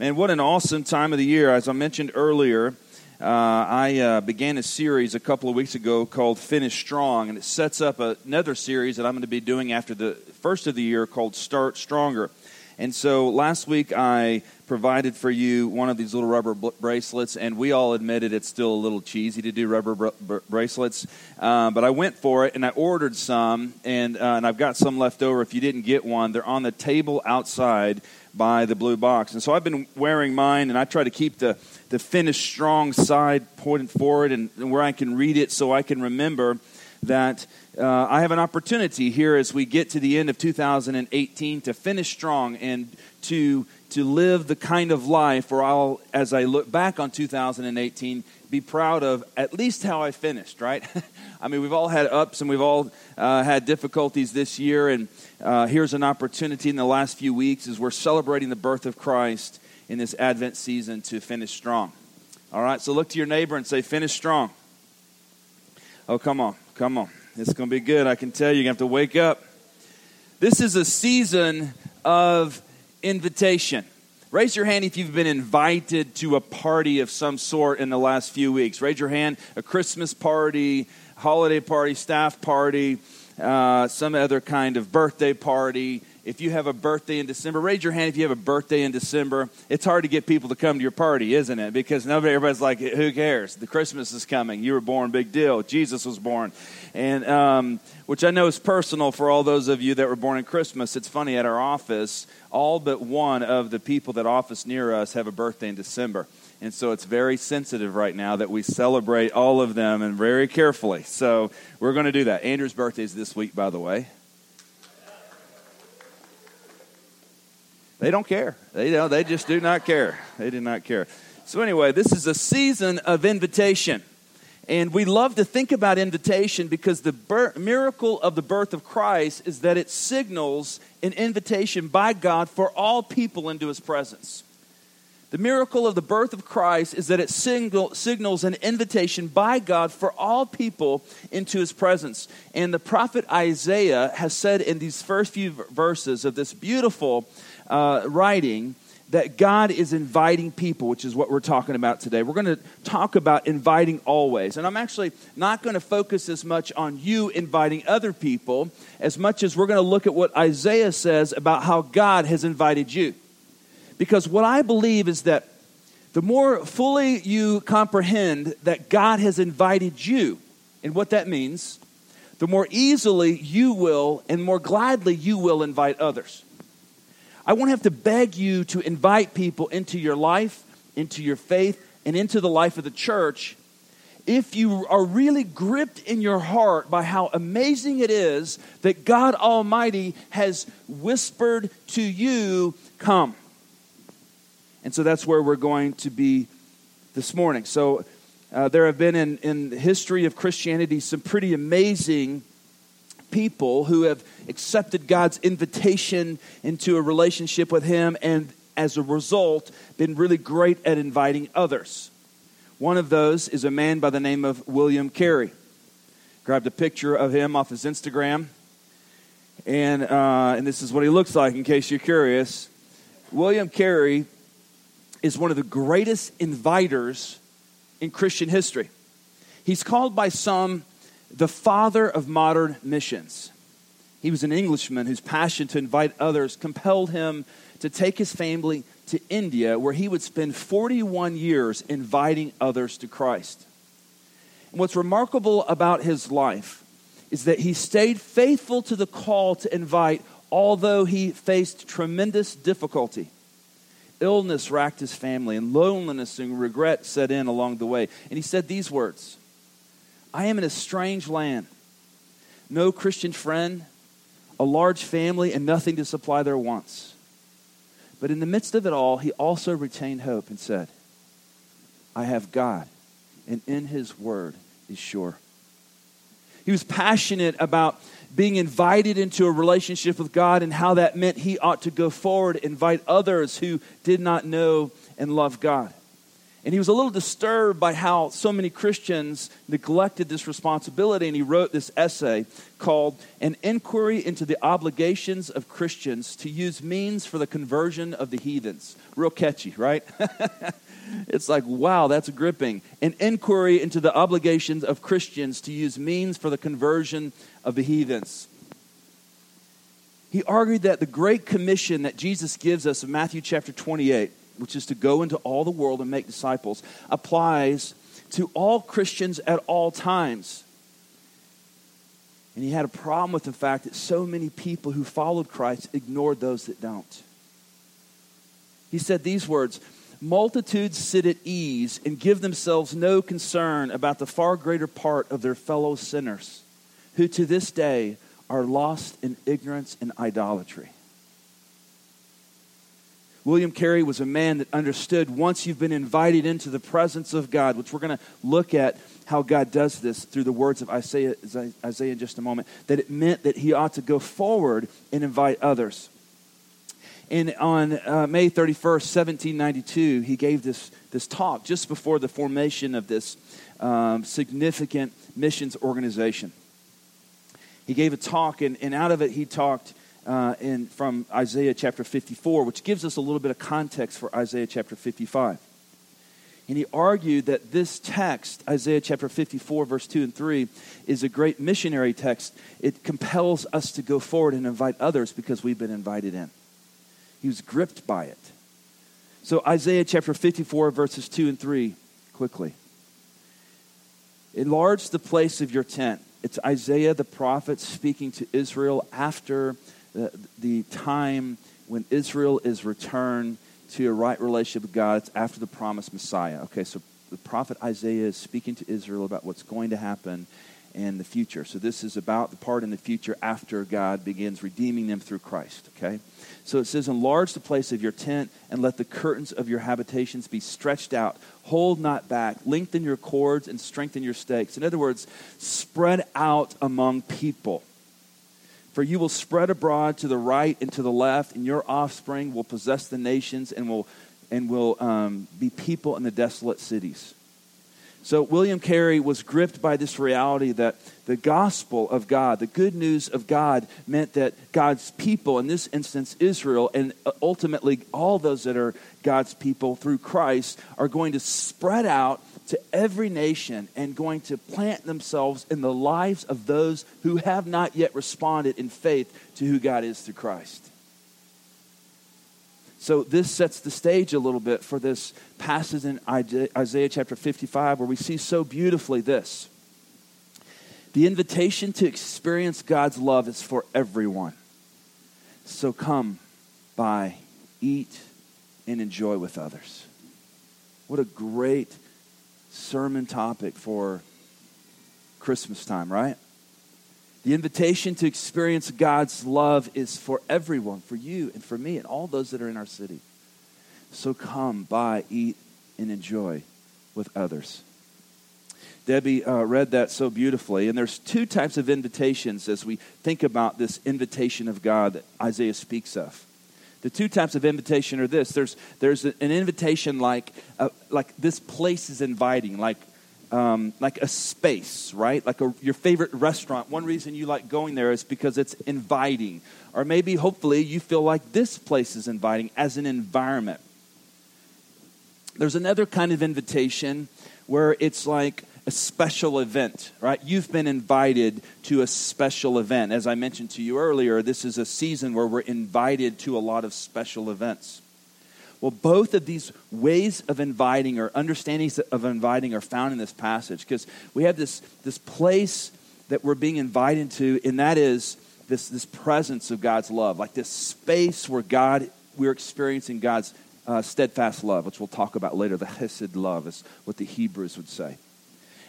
Man, what an awesome time of the year. As I mentioned earlier, uh, I uh, began a series a couple of weeks ago called Finish Strong, and it sets up another series that I'm going to be doing after the first of the year called Start Stronger. And so last week I provided for you one of these little rubber bracelets, and we all admitted it's still a little cheesy to do rubber br- br- bracelets. Uh, but I went for it and I ordered some, and, uh, and I've got some left over. If you didn't get one, they're on the table outside by the blue box. And so I've been wearing mine, and I try to keep the, the finished strong side pointed forward and, and where I can read it so I can remember that uh, I have an opportunity here as we get to the end of 2018 to finish strong and to, to live the kind of life where I'll, as I look back on 2018, be proud of at least how I finished, right? I mean, we've all had ups and we've all uh, had difficulties this year, and uh, here's an opportunity in the last few weeks as we're celebrating the birth of Christ in this Advent season to finish strong. All right, so look to your neighbor and say, finish strong. Oh, come on, come on. It's going to be good. I can tell you, you're going to have to wake up. This is a season of invitation. Raise your hand if you've been invited to a party of some sort in the last few weeks. Raise your hand. A Christmas party, holiday party, staff party, uh, some other kind of birthday party. If you have a birthday in December, raise your hand if you have a birthday in December. It's hard to get people to come to your party, isn't it? Because nobody, everybody's like, who cares? The Christmas is coming. You were born, big deal. Jesus was born. And, um, which I know is personal for all those of you that were born in Christmas. It's funny, at our office, all but one of the people that office near us have a birthday in December. And so it's very sensitive right now that we celebrate all of them and very carefully. So we're going to do that. Andrew's birthday is this week, by the way. They don't care. They, know, they just do not care. They do not care. So, anyway, this is a season of invitation. And we love to think about invitation because the miracle of the birth of Christ is that it signals an invitation by God for all people into his presence. The miracle of the birth of Christ is that it signal, signals an invitation by God for all people into his presence. And the prophet Isaiah has said in these first few verses of this beautiful uh, writing that God is inviting people, which is what we're talking about today. We're going to talk about inviting always. And I'm actually not going to focus as much on you inviting other people as much as we're going to look at what Isaiah says about how God has invited you. Because what I believe is that the more fully you comprehend that God has invited you, and what that means, the more easily you will and more gladly you will invite others. I won't have to beg you to invite people into your life, into your faith, and into the life of the church if you are really gripped in your heart by how amazing it is that God Almighty has whispered to you, Come. And so that's where we're going to be this morning. So uh, there have been in, in the history of Christianity some pretty amazing people who have accepted God's invitation into a relationship with Him and as a result been really great at inviting others. One of those is a man by the name of William Carey. Grabbed a picture of him off his Instagram. And, uh, and this is what he looks like in case you're curious. William Carey is one of the greatest inviters in Christian history. He's called by some the father of modern missions. He was an Englishman whose passion to invite others compelled him to take his family to India, where he would spend 41 years inviting others to Christ. And what's remarkable about his life is that he stayed faithful to the call to invite, although he faced tremendous difficulty. Illness racked his family, and loneliness and regret set in along the way. And he said these words I am in a strange land. No Christian friend, a large family, and nothing to supply their wants. But in the midst of it all, he also retained hope and said, I have God, and in his word is sure. He was passionate about being invited into a relationship with God and how that meant he ought to go forward, invite others who did not know and love God. And he was a little disturbed by how so many Christians neglected this responsibility, and he wrote this essay called An Inquiry into the Obligations of Christians to Use Means for the Conversion of the Heathens. Real catchy, right? it's like, wow, that's gripping. An inquiry into the obligations of Christians to use means for the conversion of the heathens. He argued that the great commission that Jesus gives us in Matthew chapter 28 which is to go into all the world and make disciples, applies to all Christians at all times. And he had a problem with the fact that so many people who followed Christ ignored those that don't. He said these words Multitudes sit at ease and give themselves no concern about the far greater part of their fellow sinners, who to this day are lost in ignorance and idolatry. William Carey was a man that understood once you've been invited into the presence of God, which we're going to look at how God does this through the words of Isaiah, Isaiah in just a moment, that it meant that he ought to go forward and invite others. And on uh, May 31st, 1792, he gave this, this talk just before the formation of this um, significant missions organization. He gave a talk, and, and out of it, he talked uh, in, from Isaiah chapter 54, which gives us a little bit of context for Isaiah chapter 55. And he argued that this text, Isaiah chapter 54, verse 2 and 3, is a great missionary text. It compels us to go forward and invite others because we've been invited in. He was gripped by it. So, Isaiah chapter 54, verses 2 and 3, quickly. Enlarge the place of your tent. It's Isaiah the prophet speaking to Israel after the, the time when Israel is returned to a right relationship with God. It's after the promised Messiah. Okay, so the prophet Isaiah is speaking to Israel about what's going to happen in the future. So this is about the part in the future after God begins redeeming them through Christ. Okay? So it says, Enlarge the place of your tent and let the curtains of your habitations be stretched out. Hold not back. Lengthen your cords and strengthen your stakes. In other words, spread out among people. For you will spread abroad to the right and to the left, and your offspring will possess the nations and will, and will um, be people in the desolate cities. So, William Carey was gripped by this reality that the gospel of God, the good news of God, meant that God's people, in this instance Israel, and ultimately all those that are God's people through Christ, are going to spread out to every nation and going to plant themselves in the lives of those who have not yet responded in faith to who God is through Christ. So, this sets the stage a little bit for this passage in Isaiah chapter 55, where we see so beautifully this. The invitation to experience God's love is for everyone. So, come, buy, eat, and enjoy with others. What a great sermon topic for Christmas time, right? The invitation to experience God's love is for everyone, for you and for me and all those that are in our city. So come, buy, eat, and enjoy with others. Debbie uh, read that so beautifully. And there's two types of invitations as we think about this invitation of God that Isaiah speaks of. The two types of invitation are this there's, there's an invitation like, uh, like this place is inviting, like, um, like a space, right? Like a, your favorite restaurant. One reason you like going there is because it's inviting. Or maybe, hopefully, you feel like this place is inviting as an environment. There's another kind of invitation where it's like a special event, right? You've been invited to a special event. As I mentioned to you earlier, this is a season where we're invited to a lot of special events. Well, both of these ways of inviting or understandings of inviting are found in this passage because we have this, this place that we're being invited to, and that is this, this presence of God's love, like this space where God, we're experiencing God's uh, steadfast love, which we'll talk about later. The Hesed love is what the Hebrews would say.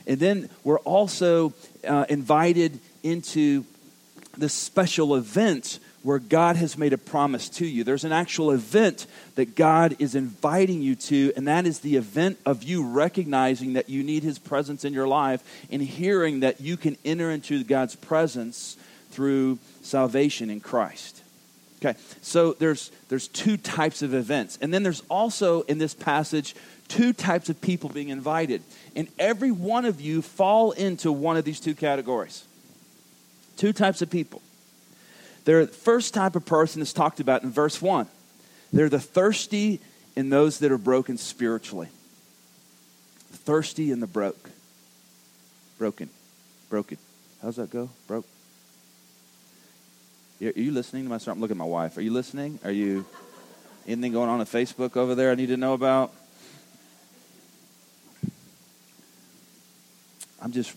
And then we're also uh, invited into this special event where God has made a promise to you. There's an actual event that God is inviting you to, and that is the event of you recognizing that you need His presence in your life and hearing that you can enter into God's presence through salvation in Christ. Okay, so there's there's two types of events, and then there's also in this passage two types of people being invited, and every one of you fall into one of these two categories. Two types of people. The first type of person is talked about in verse one. They're the thirsty and those that are broken spiritually. The thirsty and the broke. Broken. Broken. How's that go? Broke. Are you listening to my sermon? I'm looking at my wife. Are you listening? Are you anything going on on Facebook over there I need to know about? I'm just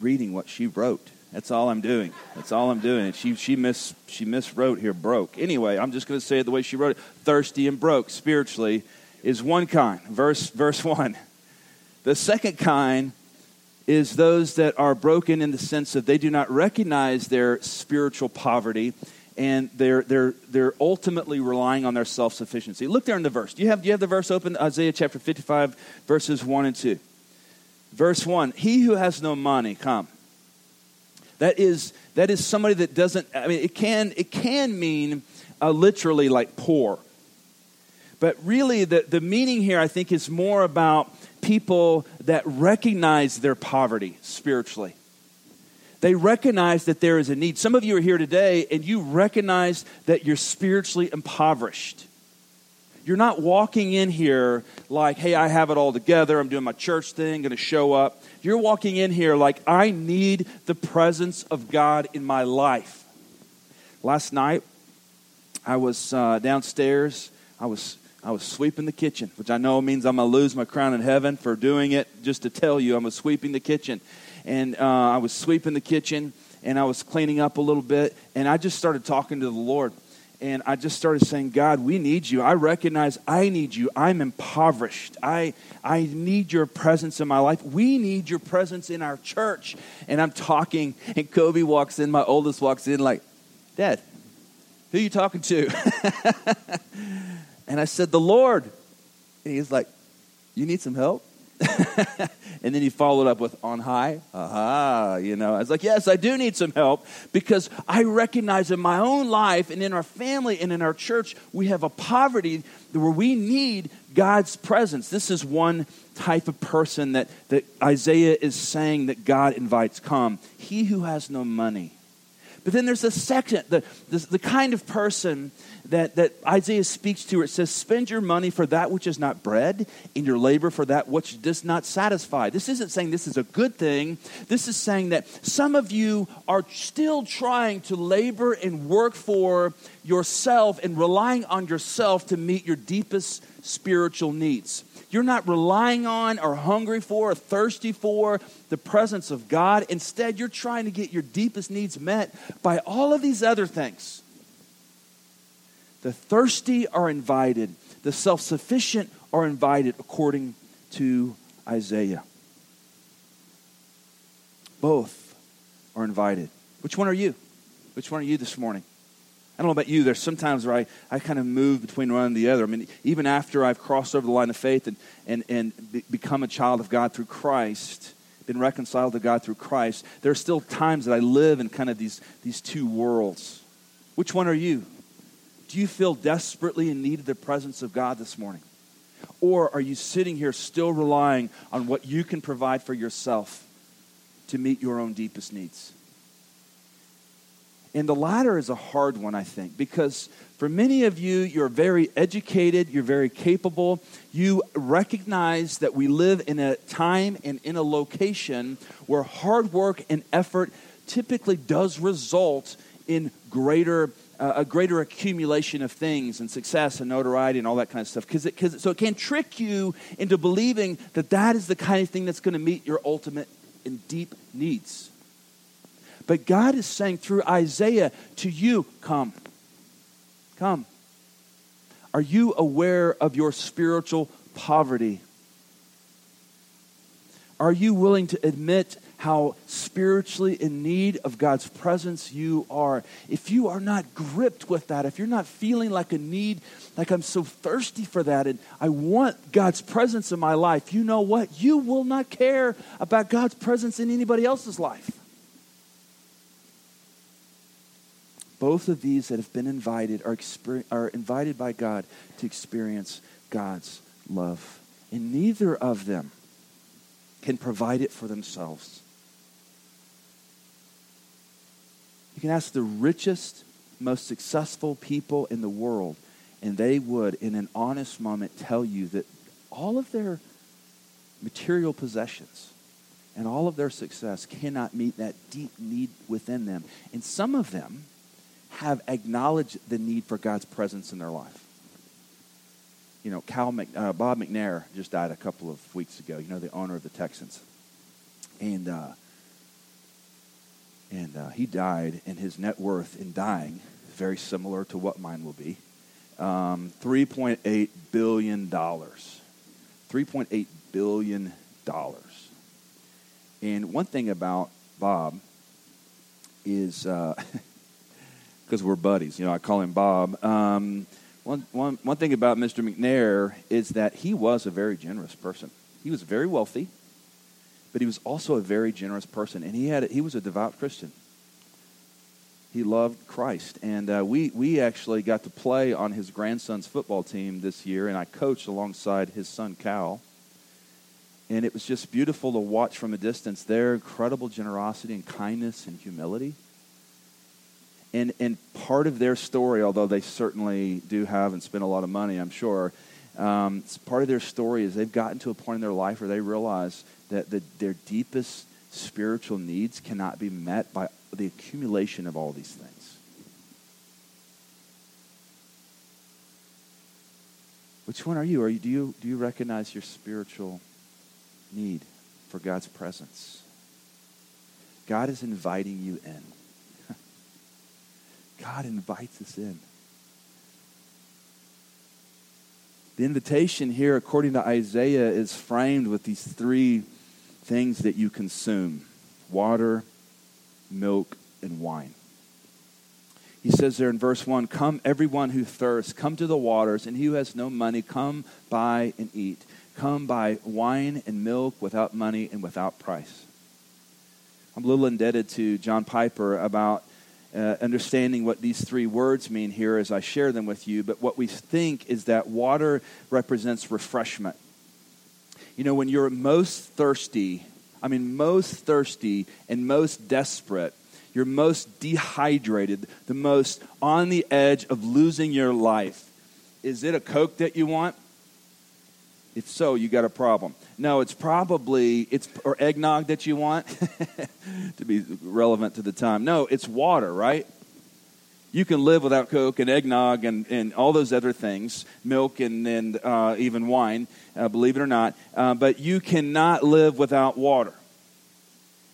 reading what she wrote. That's all I'm doing. That's all I'm doing. She she miss she miswrote here broke. Anyway, I'm just going to say it the way she wrote it. Thirsty and broke spiritually is one kind. Verse verse 1. The second kind is those that are broken in the sense that they do not recognize their spiritual poverty and they're, they're, they're ultimately relying on their self sufficiency. Look there in the verse. Do you, have, do you have the verse open? Isaiah chapter 55, verses 1 and 2. Verse 1 He who has no money, come. That is, that is somebody that doesn't, I mean, it can, it can mean uh, literally like poor. But really, the, the meaning here, I think, is more about people that recognize their poverty spiritually. They recognize that there is a need. Some of you are here today and you recognize that you're spiritually impoverished. You're not walking in here like, hey, I have it all together. I'm doing my church thing, going to show up. You're walking in here like, I need the presence of God in my life. Last night, I was uh, downstairs. I was I was sweeping the kitchen, which I know means I'm going to lose my crown in heaven for doing it. Just to tell you, I was sweeping the kitchen. And uh, I was sweeping the kitchen and I was cleaning up a little bit. And I just started talking to the Lord. And I just started saying, God, we need you. I recognize I need you. I'm impoverished. I, I need your presence in my life. We need your presence in our church. And I'm talking, and Kobe walks in, my oldest walks in, like, Dad, who are you talking to? And I said, The Lord. And he's like, You need some help? and then he followed up with on high. Aha, you know. I was like, yes, I do need some help because I recognize in my own life and in our family and in our church, we have a poverty where we need God's presence. This is one type of person that, that Isaiah is saying that God invites come. He who has no money. But then there's the second, the, the, the kind of person that, that Isaiah speaks to, it says, Spend your money for that which is not bread, and your labor for that which does not satisfy. This isn't saying this is a good thing. This is saying that some of you are still trying to labor and work for yourself and relying on yourself to meet your deepest spiritual needs. You're not relying on or hungry for or thirsty for the presence of God. Instead, you're trying to get your deepest needs met by all of these other things. The thirsty are invited, the self sufficient are invited, according to Isaiah. Both are invited. Which one are you? Which one are you this morning? I don't know about you. There's sometimes where I, I kind of move between one and the other. I mean, even after I've crossed over the line of faith and, and, and be, become a child of God through Christ, been reconciled to God through Christ, there are still times that I live in kind of these, these two worlds. Which one are you? Do you feel desperately in need of the presence of God this morning? Or are you sitting here still relying on what you can provide for yourself to meet your own deepest needs? And the latter is a hard one, I think, because for many of you, you're very educated, you're very capable. You recognize that we live in a time and in a location where hard work and effort typically does result in greater uh, a greater accumulation of things and success and notoriety and all that kind of stuff. Cause it, cause so it can trick you into believing that that is the kind of thing that's going to meet your ultimate and deep needs. But God is saying through Isaiah to you, come. Come. Are you aware of your spiritual poverty? Are you willing to admit how spiritually in need of God's presence you are. If you are not gripped with that, if you're not feeling like a need, like I'm so thirsty for that, and I want God's presence in my life, you know what? You will not care about God's presence in anybody else's life. Both of these that have been invited are, exper- are invited by God to experience God's love. And neither of them can provide it for themselves. You can ask the richest, most successful people in the world, and they would, in an honest moment, tell you that all of their material possessions and all of their success cannot meet that deep need within them. And some of them have acknowledged the need for God's presence in their life. You know, Cal Mc, uh, Bob McNair just died a couple of weeks ago. You know, the owner of the Texans, and uh, and uh, he died, and his net worth in dying very similar to what mine will be, um, three point eight billion dollars. Three point eight billion dollars. And one thing about Bob is. Because we're buddies. You know, I call him Bob. Um, one, one, one thing about Mr. McNair is that he was a very generous person. He was very wealthy, but he was also a very generous person, and he had he was a devout Christian. He loved Christ, and uh, we we actually got to play on his grandson's football team this year, and I coached alongside his son Cal. And it was just beautiful to watch from a distance their incredible generosity and kindness and humility. And, and part of their story, although they certainly do have and spend a lot of money, I'm sure, um, part of their story is they've gotten to a point in their life where they realize that the, their deepest spiritual needs cannot be met by the accumulation of all these things. Which one are you? Are you do you do you recognize your spiritual need for God's presence? God is inviting you in. God invites us in. The invitation here, according to Isaiah, is framed with these three things that you consume water, milk, and wine. He says there in verse 1 Come, everyone who thirsts, come to the waters, and he who has no money, come buy and eat. Come buy wine and milk without money and without price. I'm a little indebted to John Piper about uh, understanding what these three words mean here as I share them with you. But what we think is that water represents refreshment. You know, when you're most thirsty, I mean, most thirsty and most desperate, you're most dehydrated, the most on the edge of losing your life. Is it a Coke that you want? If so, you got a problem. No, it's probably it's or eggnog that you want to be relevant to the time. No, it's water, right? You can live without Coke and eggnog and, and all those other things, milk and, and uh, even wine, uh, believe it or not. Uh, but you cannot live without water.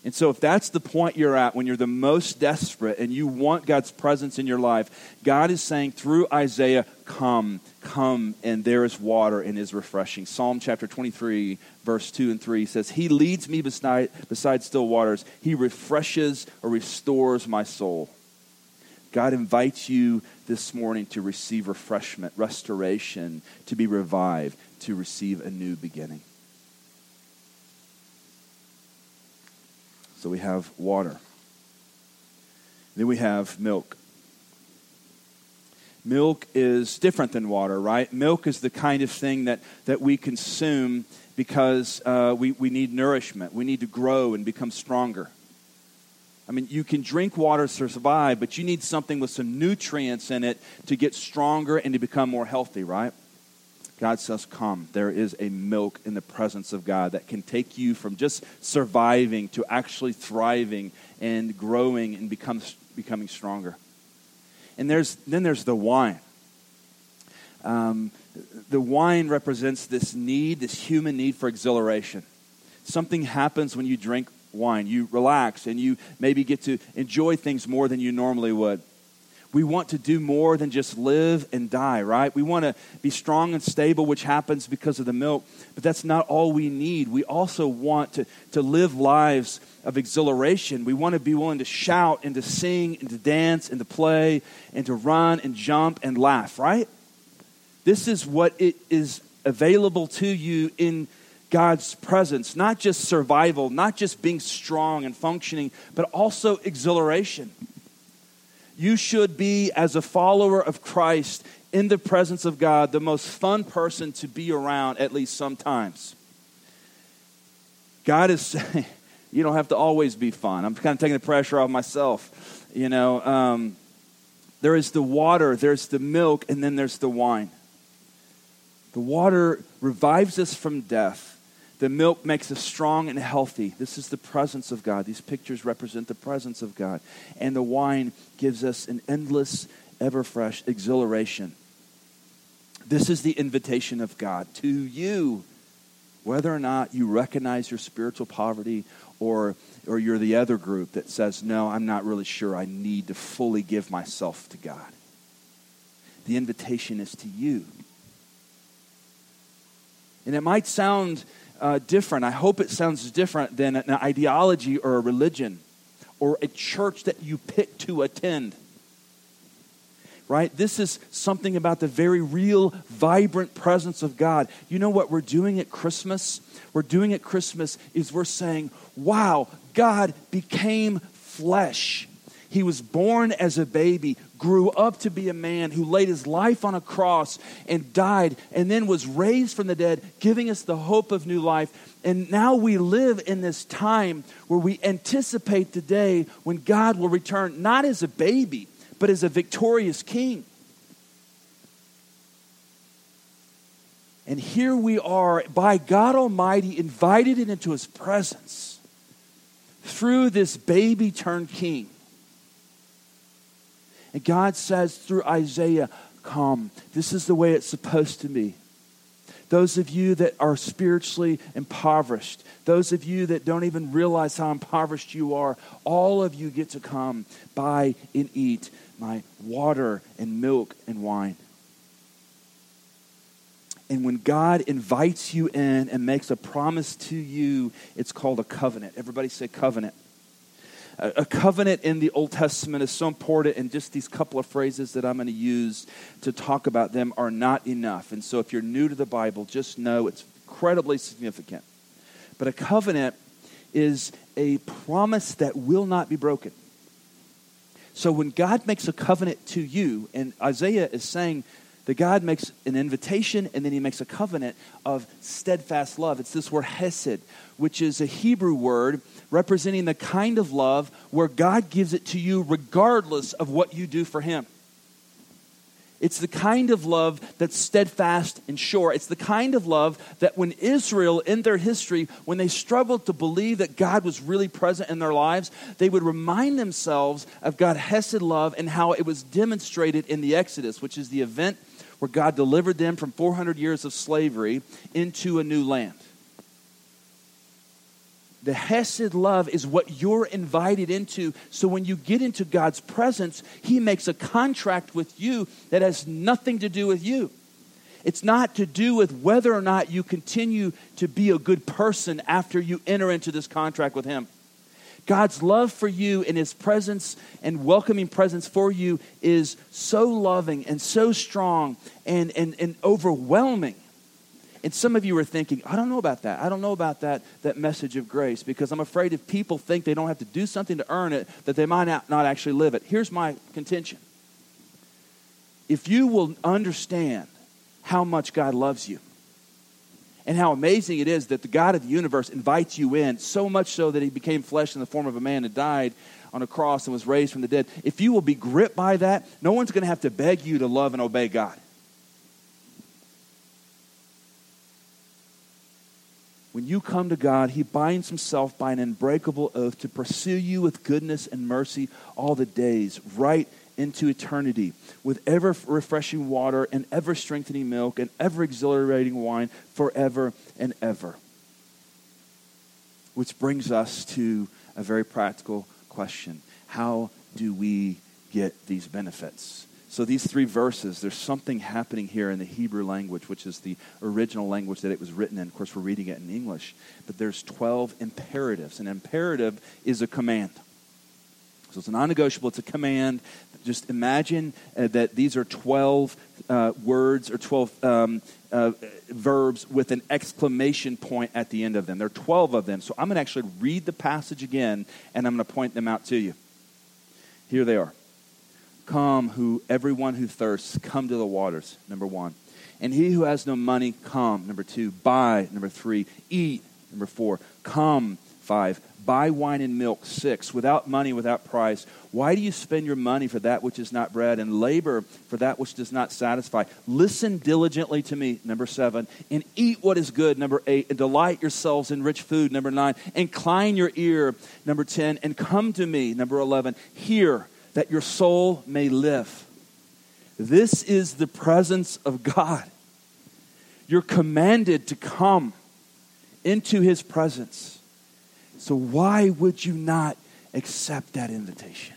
And so, if that's the point you're at when you're the most desperate and you want God's presence in your life, God is saying through Isaiah, Come, come, and there is water and is refreshing. Psalm chapter 23, verse 2 and 3 says, He leads me beside, beside still waters, He refreshes or restores my soul. God invites you this morning to receive refreshment, restoration, to be revived, to receive a new beginning. So we have water. Then we have milk. Milk is different than water, right? Milk is the kind of thing that, that we consume because uh, we, we need nourishment. We need to grow and become stronger. I mean, you can drink water to survive, but you need something with some nutrients in it to get stronger and to become more healthy, right? God says, Come. There is a milk in the presence of God that can take you from just surviving to actually thriving and growing and become, becoming stronger. And there's, then there's the wine. Um, the wine represents this need, this human need for exhilaration. Something happens when you drink wine. You relax and you maybe get to enjoy things more than you normally would. We want to do more than just live and die, right? We want to be strong and stable, which happens because of the milk, but that's not all we need. We also want to, to live lives of exhilaration. We want to be willing to shout and to sing and to dance and to play and to run and jump and laugh, right? This is what it is available to you in God's presence, not just survival, not just being strong and functioning, but also exhilaration. You should be, as a follower of Christ, in the presence of God, the most fun person to be around, at least sometimes. God is saying, you don't have to always be fun. I'm kind of taking the pressure off myself. You know, um, there is the water, there's the milk, and then there's the wine. The water revives us from death. The milk makes us strong and healthy. This is the presence of God. These pictures represent the presence of God. And the wine gives us an endless, ever fresh exhilaration. This is the invitation of God to you, whether or not you recognize your spiritual poverty or, or you're the other group that says, No, I'm not really sure I need to fully give myself to God. The invitation is to you. And it might sound uh, different. I hope it sounds different than an ideology or a religion or a church that you pick to attend. Right? This is something about the very real, vibrant presence of God. You know what we're doing at Christmas? We're doing at Christmas is we're saying, wow, God became flesh. He was born as a baby, grew up to be a man who laid his life on a cross and died, and then was raised from the dead, giving us the hope of new life. And now we live in this time where we anticipate the day when God will return, not as a baby, but as a victorious king. And here we are, by God Almighty, invited into his presence through this baby turned king. And God says through Isaiah, Come. This is the way it's supposed to be. Those of you that are spiritually impoverished, those of you that don't even realize how impoverished you are, all of you get to come buy and eat my water and milk and wine. And when God invites you in and makes a promise to you, it's called a covenant. Everybody say covenant. A, covenant in the Old Testament is so important, and just these couple of phrases that I'm going to use to talk about them are not enough. And so, if you're new to the Bible, just know it's incredibly significant. But a covenant is a promise that will not be broken. So, when God makes a covenant to you, and Isaiah is saying, that God makes an invitation and then he makes a covenant of steadfast love. It's this word hesed, which is a Hebrew word representing the kind of love where God gives it to you regardless of what you do for him. It's the kind of love that's steadfast and sure. It's the kind of love that when Israel, in their history, when they struggled to believe that God was really present in their lives, they would remind themselves of God's Hesed love and how it was demonstrated in the Exodus, which is the event where God delivered them from 400 years of slavery into a new land. The Hesed love is what you're invited into. So when you get into God's presence, He makes a contract with you that has nothing to do with you. It's not to do with whether or not you continue to be a good person after you enter into this contract with Him. God's love for you and his presence and welcoming presence for you is so loving and so strong and, and, and overwhelming. And some of you are thinking, I don't know about that. I don't know about that, that message of grace because I'm afraid if people think they don't have to do something to earn it, that they might not, not actually live it. Here's my contention. If you will understand how much God loves you, and how amazing it is that the God of the universe invites you in, so much so that he became flesh in the form of a man and died on a cross and was raised from the dead. If you will be gripped by that, no one's going to have to beg you to love and obey God. When you come to God, He binds Himself by an unbreakable oath to pursue you with goodness and mercy all the days, right into eternity with ever refreshing water and ever strengthening milk and ever exhilarating wine forever and ever. Which brings us to a very practical question How do we get these benefits? So, these three verses, there's something happening here in the Hebrew language, which is the original language that it was written in. Of course, we're reading it in English. But there's 12 imperatives. An imperative is a command. So, it's a non negotiable, it's a command just imagine uh, that these are 12 uh, words or 12 um, uh, verbs with an exclamation point at the end of them. There are 12 of them. So I'm going to actually read the passage again and I'm going to point them out to you. Here they are Come, who everyone who thirsts, come to the waters, number one. And he who has no money, come, number two. Buy, number three. Eat, number four. Come, five. Buy wine and milk, six. Without money, without price. Why do you spend your money for that which is not bread, and labor for that which does not satisfy? Listen diligently to me, number seven, and eat what is good, number eight, and delight yourselves in rich food, number nine. Incline your ear, number ten, and come to me, number eleven. Hear that your soul may live. This is the presence of God. You're commanded to come into his presence. So, why would you not accept that invitation?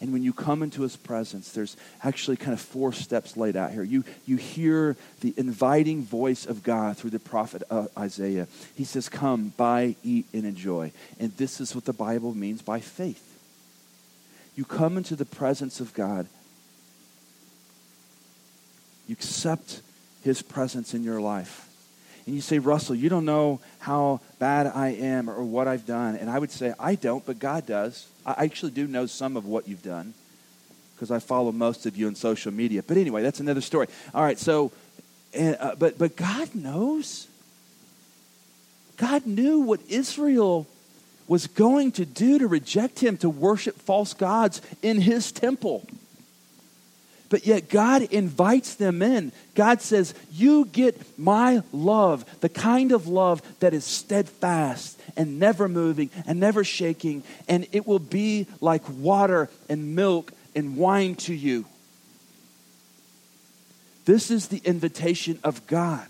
And when you come into his presence, there's actually kind of four steps laid out here. You, you hear the inviting voice of God through the prophet uh, Isaiah. He says, Come, buy, eat, and enjoy. And this is what the Bible means by faith. You come into the presence of God, you accept his presence in your life. And you say, Russell, you don't know how bad I am or what I've done. And I would say, I don't, but God does. I actually do know some of what you've done because I follow most of you on social media. But anyway, that's another story. All right, so, and, uh, but, but God knows. God knew what Israel was going to do to reject him, to worship false gods in his temple. But yet God invites them in. God says, You get my love, the kind of love that is steadfast and never moving and never shaking, and it will be like water and milk and wine to you. This is the invitation of God.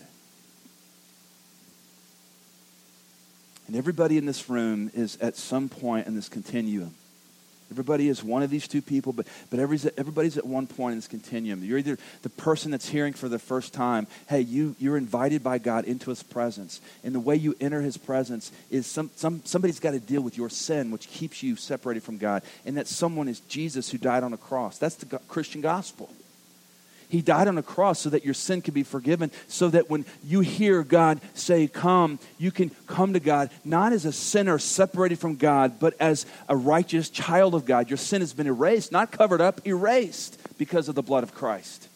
And everybody in this room is at some point in this continuum. Everybody is one of these two people, but, but everybody's at one point in this continuum. You're either the person that's hearing for the first time, hey, you, you're invited by God into his presence. And the way you enter his presence is some, some, somebody's got to deal with your sin, which keeps you separated from God. And that someone is Jesus who died on a cross. That's the Christian gospel. He died on a cross so that your sin could be forgiven, so that when you hear God say, Come, you can come to God, not as a sinner separated from God, but as a righteous child of God. Your sin has been erased, not covered up, erased because of the blood of Christ.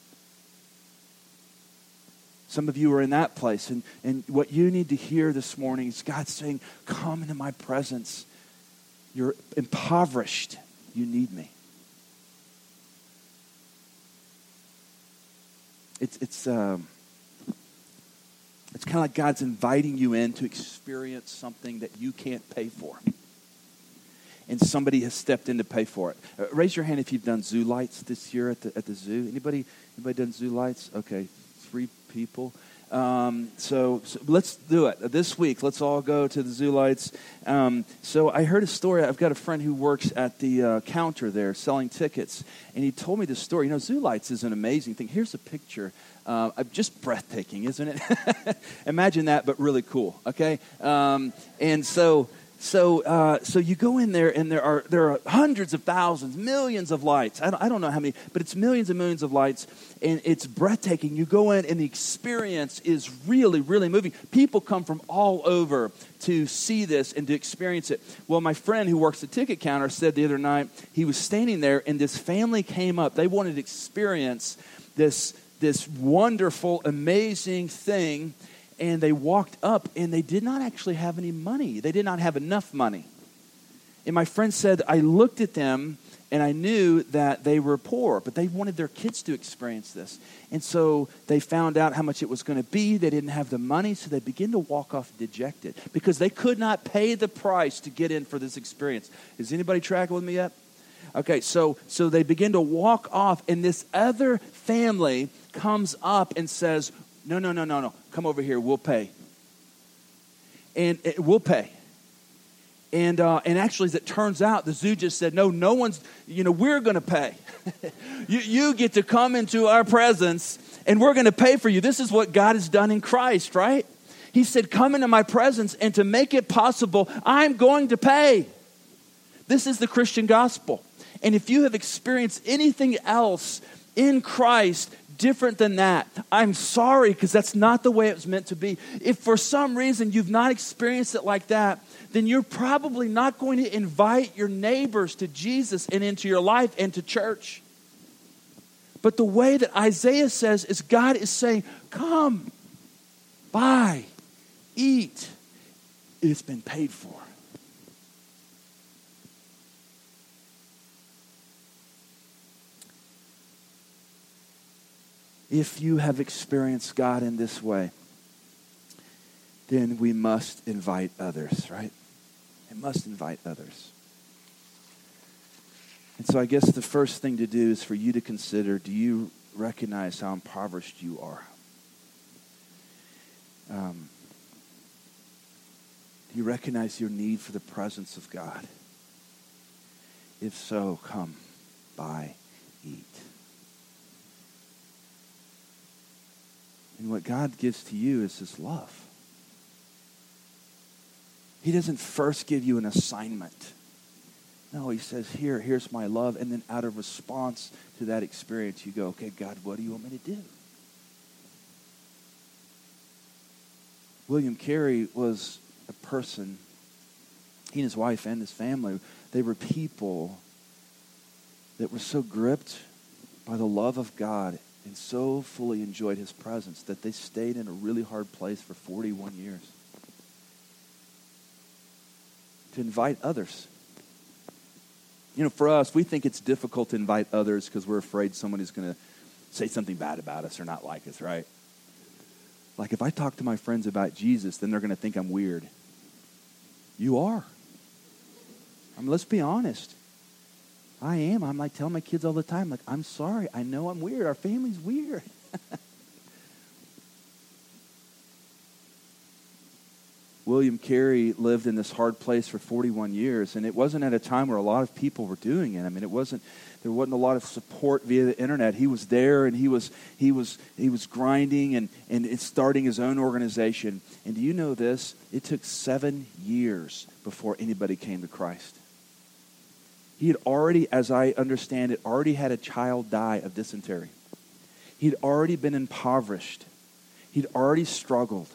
Some of you are in that place, and, and what you need to hear this morning is God saying, Come into my presence. You're impoverished. You need me. It's, it's, um, it's kind of like God's inviting you in to experience something that you can't pay for. And somebody has stepped in to pay for it. Uh, raise your hand if you've done zoo lights this year at the, at the zoo. Anybody, anybody done zoo lights? Okay, three people. Um, so, so, let's do it this week. Let's all go to the zoo lights. Um, so I heard a story. I've got a friend who works at the uh, counter there selling tickets, and he told me this story. You know, zoo lights is an amazing thing. Here's a picture. Uh, just breathtaking, isn't it? Imagine that, but really cool. Okay, um, and so so, uh, so you go in there, and there are there are hundreds of thousands, millions of lights. I don't, I don't know how many, but it's millions and millions of lights, and it's breathtaking. You go in, and the experience is really, really moving. People come from all over to see this and to experience it. Well, my friend who works the ticket counter said the other night he was standing there, and this family came up. They wanted to experience this this wonderful, amazing thing and they walked up and they did not actually have any money. They did not have enough money. And my friend said, I looked at them and I knew that they were poor, but they wanted their kids to experience this. And so they found out how much it was going to be. They didn't have the money, so they began to walk off dejected because they could not pay the price to get in for this experience. Is anybody tracking with me yet? Okay, so so they begin to walk off, and this other family comes up and says, no, no, no, no, no. Come over here. We'll pay. And it, we'll pay. And, uh, and actually, as it turns out, the zoo just said, no, no one's, you know, we're going to pay. you, you get to come into our presence and we're going to pay for you. This is what God has done in Christ, right? He said, come into my presence and to make it possible, I'm going to pay. This is the Christian gospel. And if you have experienced anything else in Christ, different than that. I'm sorry because that's not the way it was meant to be. If for some reason you've not experienced it like that, then you're probably not going to invite your neighbors to Jesus and into your life and to church. But the way that Isaiah says is God is saying, Come, buy, eat. It's been paid for. If you have experienced God in this way, then we must invite others, right? We must invite others. And so I guess the first thing to do is for you to consider do you recognize how impoverished you are? Um, do you recognize your need for the presence of God? If so, come, buy, eat. And what God gives to you is His love. He doesn't first give you an assignment. No, he says, Here, here's my love. And then out of response to that experience, you go, Okay, God, what do you want me to do? William Carey was a person, he and his wife and his family, they were people that were so gripped by the love of God and so fully enjoyed his presence that they stayed in a really hard place for 41 years to invite others you know, for us, we think it's difficult to invite others because we're afraid someone is going to say something bad about us or not like us, right? Like if I talk to my friends about Jesus, then they're going to think I'm weird. You are. I mean, let's be honest. I am. I'm like telling my kids all the time, like, I'm sorry. I know I'm weird. Our family's weird. William Carey lived in this hard place for 41 years, and it wasn't at a time where a lot of people were doing it. I mean, it wasn't there wasn't a lot of support via the internet. He was there, and he was he was he was grinding and and starting his own organization. And do you know this? It took seven years before anybody came to Christ. He had already, as I understand it, already had a child die of dysentery. He'd already been impoverished. He'd already struggled.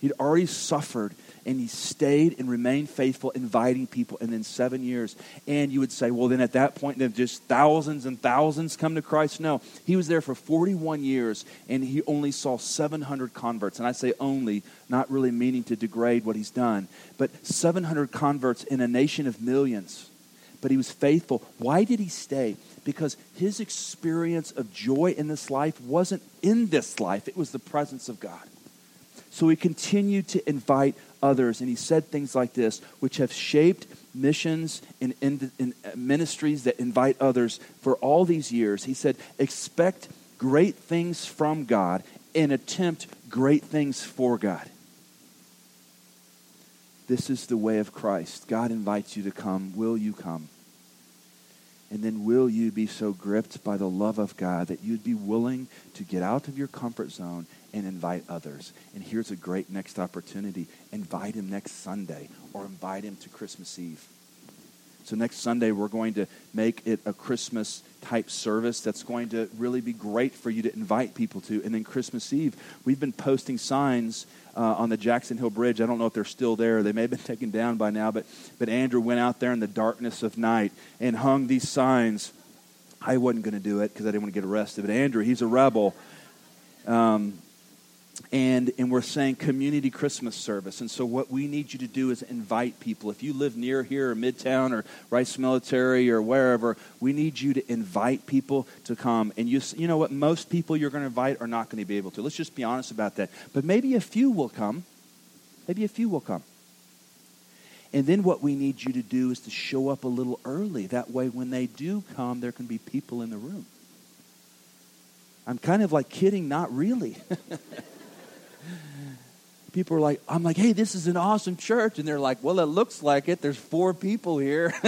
He'd already suffered and he stayed and remained faithful, inviting people, and then seven years. And you would say, well, then at that point, then just thousands and thousands come to Christ? No. He was there for 41 years and he only saw 700 converts. And I say only, not really meaning to degrade what he's done, but 700 converts in a nation of millions. But he was faithful. Why did he stay? Because his experience of joy in this life wasn't in this life, it was the presence of God. So he continued to invite others, and he said things like this, which have shaped missions and, and, and ministries that invite others for all these years. He said, Expect great things from God and attempt great things for God. This is the way of Christ. God invites you to come. Will you come? And then will you be so gripped by the love of God that you'd be willing to get out of your comfort zone and invite others. And here's a great next opportunity invite him next Sunday or invite him to Christmas Eve. So, next Sunday, we're going to make it a Christmas type service that's going to really be great for you to invite people to. And then Christmas Eve, we've been posting signs uh, on the Jackson Hill Bridge. I don't know if they're still there. They may have been taken down by now, but, but Andrew went out there in the darkness of night and hung these signs. I wasn't going to do it because I didn't want to get arrested. But Andrew, he's a rebel. Um, and, and we're saying community Christmas service. And so, what we need you to do is invite people. If you live near here or Midtown or Rice Military or wherever, we need you to invite people to come. And you, you know what? Most people you're going to invite are not going to be able to. Let's just be honest about that. But maybe a few will come. Maybe a few will come. And then what we need you to do is to show up a little early. That way, when they do come, there can be people in the room. I'm kind of like kidding, not really. people are like, I'm like, hey, this is an awesome church. And they're like, well, it looks like it. There's four people here.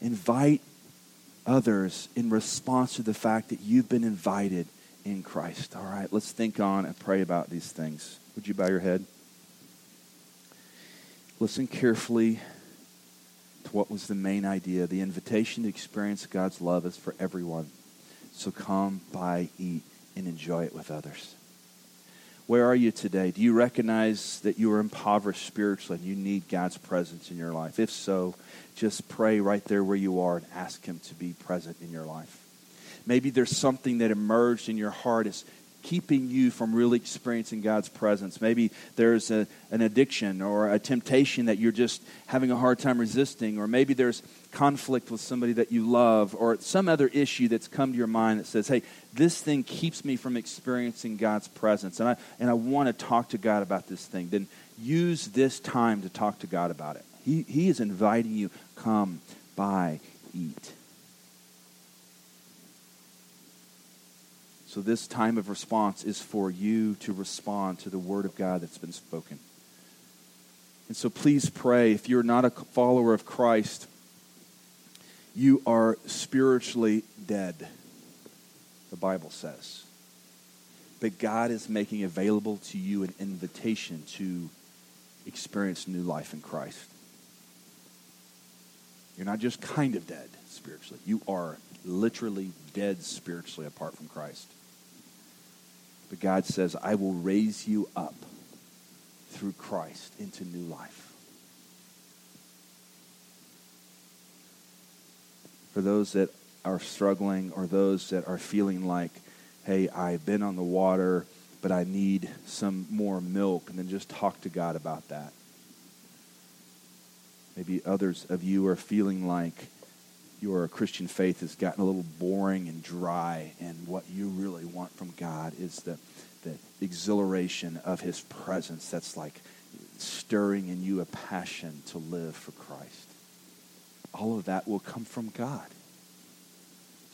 Invite others in response to the fact that you've been invited in Christ. All right, let's think on and pray about these things. Would you bow your head? Listen carefully to what was the main idea. The invitation to experience God's love is for everyone. So come, buy, eat, and enjoy it with others. Where are you today? Do you recognize that you are impoverished spiritually and you need God's presence in your life? If so, just pray right there where you are and ask Him to be present in your life. Maybe there's something that emerged in your heart as keeping you from really experiencing God's presence. Maybe there's a, an addiction or a temptation that you're just having a hard time resisting, or maybe there's conflict with somebody that you love, or some other issue that's come to your mind that says, hey, this thing keeps me from experiencing God's presence, and I, and I want to talk to God about this thing. Then use this time to talk to God about it. He, he is inviting you, come, buy, eat. So, this time of response is for you to respond to the word of God that's been spoken. And so, please pray. If you're not a follower of Christ, you are spiritually dead, the Bible says. But God is making available to you an invitation to experience new life in Christ. You're not just kind of dead spiritually, you are literally dead spiritually apart from Christ. But God says, I will raise you up through Christ into new life. For those that are struggling or those that are feeling like, hey, I've been on the water, but I need some more milk, and then just talk to God about that. Maybe others of you are feeling like, your Christian faith has gotten a little boring and dry, and what you really want from God is the, the exhilaration of His presence that's like stirring in you a passion to live for Christ. All of that will come from God.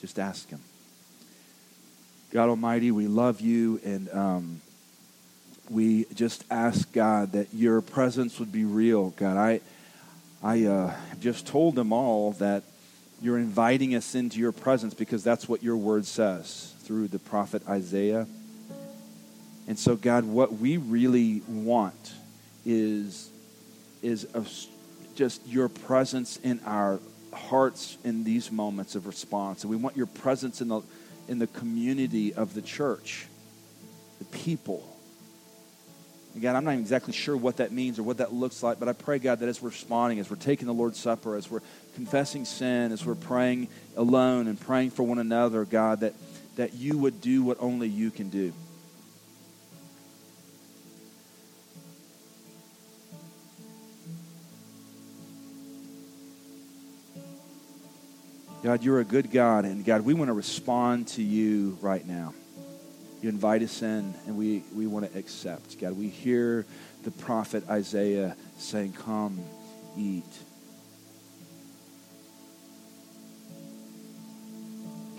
Just ask Him. God Almighty, we love you, and um, we just ask God that your presence would be real. God, I, I uh, just told them all that you're inviting us into your presence because that's what your word says through the prophet Isaiah. And so, God, what we really want is, is a, just your presence in our hearts in these moments of response. And we want your presence in the, in the community of the church, the people. Again, I'm not exactly sure what that means or what that looks like, but I pray, God, that as we're responding, as we're taking the Lord's Supper, as we're confessing sin, as we're praying alone and praying for one another, God, that, that you would do what only you can do. God, you're a good God, and God, we want to respond to you right now. You invite us in, and we, we want to accept. God, we hear the prophet Isaiah saying, Come, eat.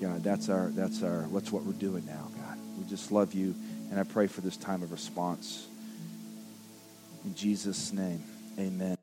God, that's our that's our that's what we're doing now, God. We just love you, and I pray for this time of response. In Jesus' name, amen.